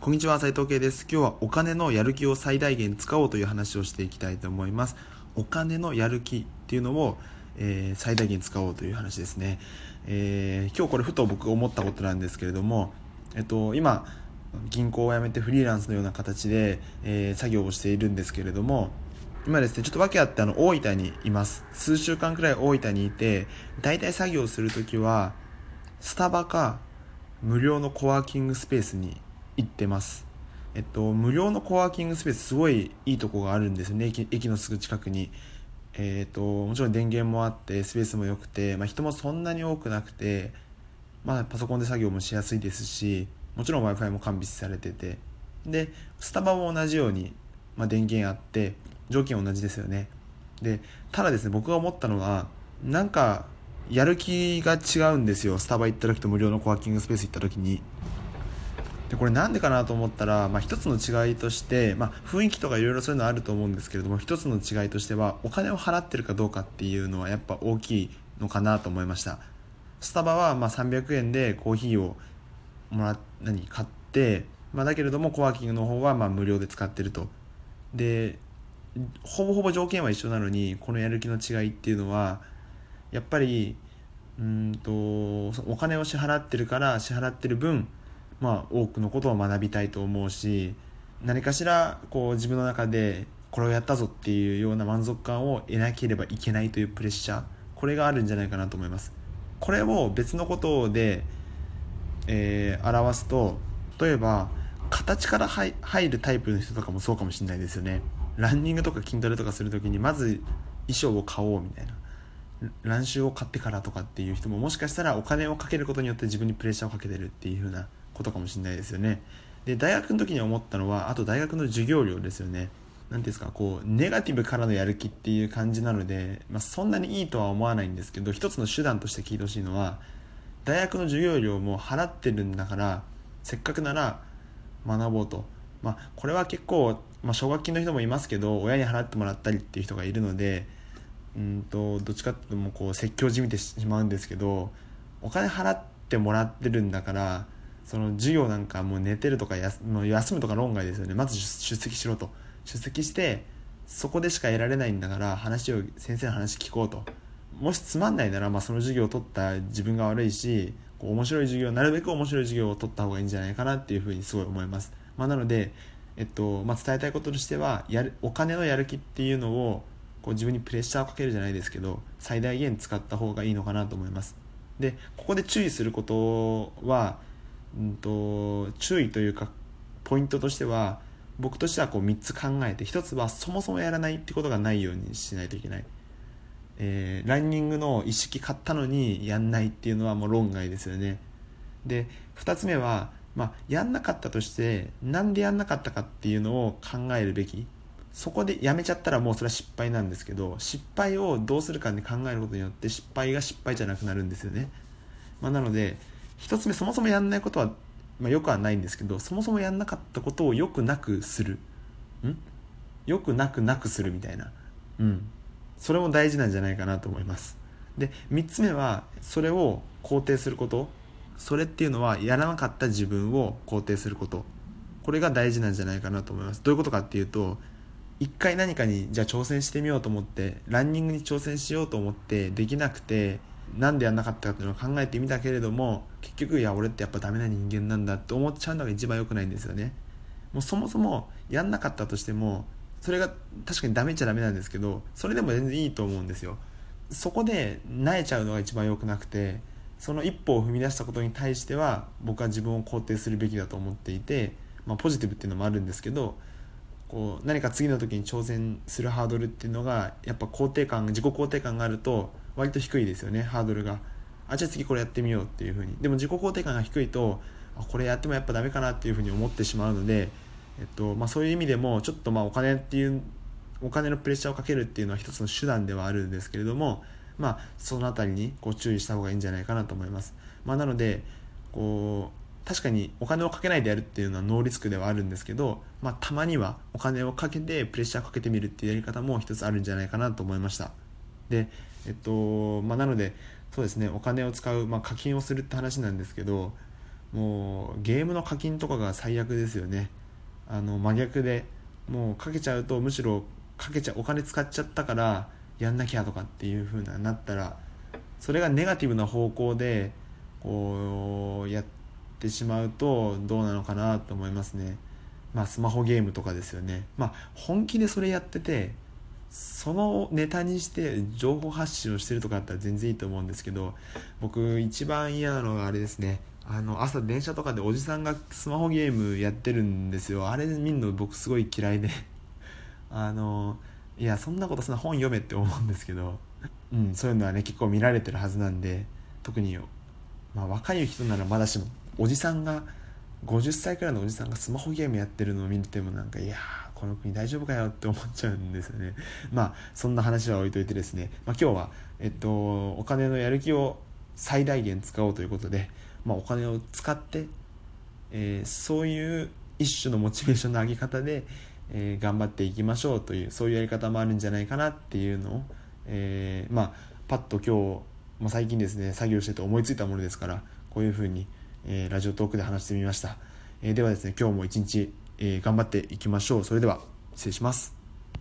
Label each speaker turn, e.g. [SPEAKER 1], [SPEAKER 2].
[SPEAKER 1] こんにちは斉藤圭です。今日はお金のやる気を最大限使おうという話をしていきたいと思います。お金のやる気っていうのを、えー、最大限使おうという話ですね、えー、今日これふと僕思ったことなんですけれどもえっと今銀行を辞めてフリーランスのような形で、えー、作業をしているんですけれども今ですね、ちょっと訳あってあの大分にいます。数週間くらい大分にいて、大体作業するときは、スタバか無料のコワーキングスペースに行ってます。えっと、無料のコワーキングスペースすごいいいとこがあるんですよね、駅駅のすぐ近くに。えっと、もちろん電源もあって、スペースも良くて、まあ、人もそんなに多くなくて、まあ、パソコンで作業もしやすいですし、もちろん Wi-Fi も完備されてて、で、スタバも同じように、まあ、電源あって、条件同じですよね。でただですね僕が思ったのはなんかやる気が違うんですよ。スタバ行った時と無料のコワーキングスペース行った時に。でこれなんでかなと思ったら、まあ、一つの違いとして、まあ、雰囲気とかいろいろそういうのあると思うんですけれども一つの違いとしてはお金を払ってるかどうかっていうのはやっぱ大きいのかなと思いました。スタバはま300円でコーヒーをもら何買って、まあ、だけれどもコワーキングの方はま無料で使ってると。でほぼほぼ条件は一緒なのにこのやる気の違いっていうのはやっぱりうんとお金を支払ってるから支払ってる分まあ多くのことを学びたいと思うし何かしらこう自分の中でこれをやったぞっていうような満足感を得なければいけないというプレッシャーこれがあるんじゃないかなと思います。これを別のことで、えー、表すと例えば形から入るタイプの人とかもそうかもしれないですよね。ランニングとか筋トレとかする時にまず衣装を買おうみたいな。乱臭を買ってからとかっていう人ももしかしたらお金をかけることによって自分にプレッシャーをかけてるっていう風なことかもしれないですよね。で大学の時に思ったのはあと大学の授業料ですよね。何ですかこうネガティブからのやる気っていう感じなので、まあ、そんなにいいとは思わないんですけど一つの手段として聞いてほしいのは大学の授業料も払ってるんだからせっかくなら学ぼうと。まあこれは結構まあ、奨学金の人もいますけど親に払ってもらったりっていう人がいるのでうんとどっちかっていうともうこう説教じみてしまうんですけどお金払ってもらってるんだからその授業なんかもう寝てるとか休もう休むとか論外ですよね。まず出席しろと。出席してそこでしか得られないんだから話を先生の話聞こうと。もしつまんないなら、まあ、その授業を取った自分が悪いし面白い授業なるべく面白い授業を取った方がいいんじゃないかなっていうふうにすごい思います、まあ、なのでえっとまあ、伝えたいこととしてはやるお金のやる気っていうのをこう自分にプレッシャーをかけるじゃないですけど最大限使った方がいいのかなと思います。でここで注意することは、うんと、注意というかポイントとしては僕としてはこう3つ考えて1つはそもそもやらないってことがないようにしないといけない、えー、ランニングの一式買ったのにやんないっていうのはもう論外ですよね。で2つ目はまあ、やんなかったとしてなんでやんなかったかっていうのを考えるべき。そこでやめちゃったらもうそれは失敗なんですけど失敗をどうするかで考えることによって失敗が失敗じゃなくなるんですよね、まあ、なので1つ目そもそもやんないことは、まあ、よくはないんですけどそもそもやんなかったことをよくなくする。ん？よくなくなくするみたいな。うん。それも大事なんじゃないかなと思います。で3つ目はそれを肯定すること。それっていうのはやらなかった自分を肯定すること。これが大事なんじゃないかなと思います。どういうことかっていうと一回何かにじゃあ挑戦してみようと思ってランニングに挑戦しようと思ってできなくてなんでやんなかったかっていうのを考えてみたけれども結局いや俺ってやっぱダメな人間なんだって思っちゃうのが一番良くないんですよね。もうそもそもやんなかったとしてもそれが確かにダメっちゃダメなんですけどそれでも全然いいと思うんですよ。そこで萎えちゃうのが一番良くなくてその一歩を踏み出したことに対しては僕は自分を肯定するべきだと思っていて、まあ、ポジティブっていうのもあるんですけどこう何か次の時に挑戦するハードルっていうのがやっぱ肯定感自己肯定感があると割と低いですよねハードルが。あじゃあ次これやってみようっていうふうに。でも自己肯定感が低いとあこれやってもやっぱダメかなっていうふうに思ってしまうので、えっとまあ、そういう意味でもちょっとまあお金っていうお金のプレッシャーをかけるっていうのは一つの手段ではあるんですけれどもまあ、その辺りにこう注意した方がいいんじゃないかなと思います。まあ、なのでこう確かにお金をかけないでやるっていうのはノーリスクではあるんですけど、まあ、たまにはお金をかけてプレッシャーかけてみるっていうやり方も一つあるんじゃないかなと思いました。でえっとまあなのでそうですねお金を使う、まあ、課金をするって話なんですけどもうゲームの課金とかが最悪ですよね。あの真逆でもうかけちゃうとむしろかけちゃお金使っちゃったからやんなきゃとかっていう風ななったらそれがネガティブな方向でこうやってしまうとどうなのかなと思いますね。まあスマホゲームとかですよね。まあ本気でそれやっててそのネタにして情報発信をしてるとかだったら全然いいと思うんですけど僕一番嫌なのがあれですね。あの朝電車とかでおじさんがスマホゲームやってるんですよ。あれ見るの僕すごい嫌いで。あのいやそんなことそんな本読めって思うんですけど、うん、そういうのはね結構見られてるはずなんで。特に、まあ、若い人ならまだしもおじさんが50歳くらいのおじさんがスマホゲームやってるのを見てもなんかいやこの国大丈夫かよって思っちゃうんですよね。まあそんな話は置いといてですね、まあ、今日は、えっと、お金のやる気を最大限使おうということで、まあ、お金を使って、えー、そういう一種のモチベーションの上げ方で、えー、頑張っていきましょうというそういうやり方もあるんじゃないかなっていうのを、えー、まあパッと今日、まあ、最近ですね作業してて思いついたものですからこういうふうに、えー、ラジオトークで話してみました、え、ではですね今日も一日、えー、頑張っていきましょう。それでは失礼します。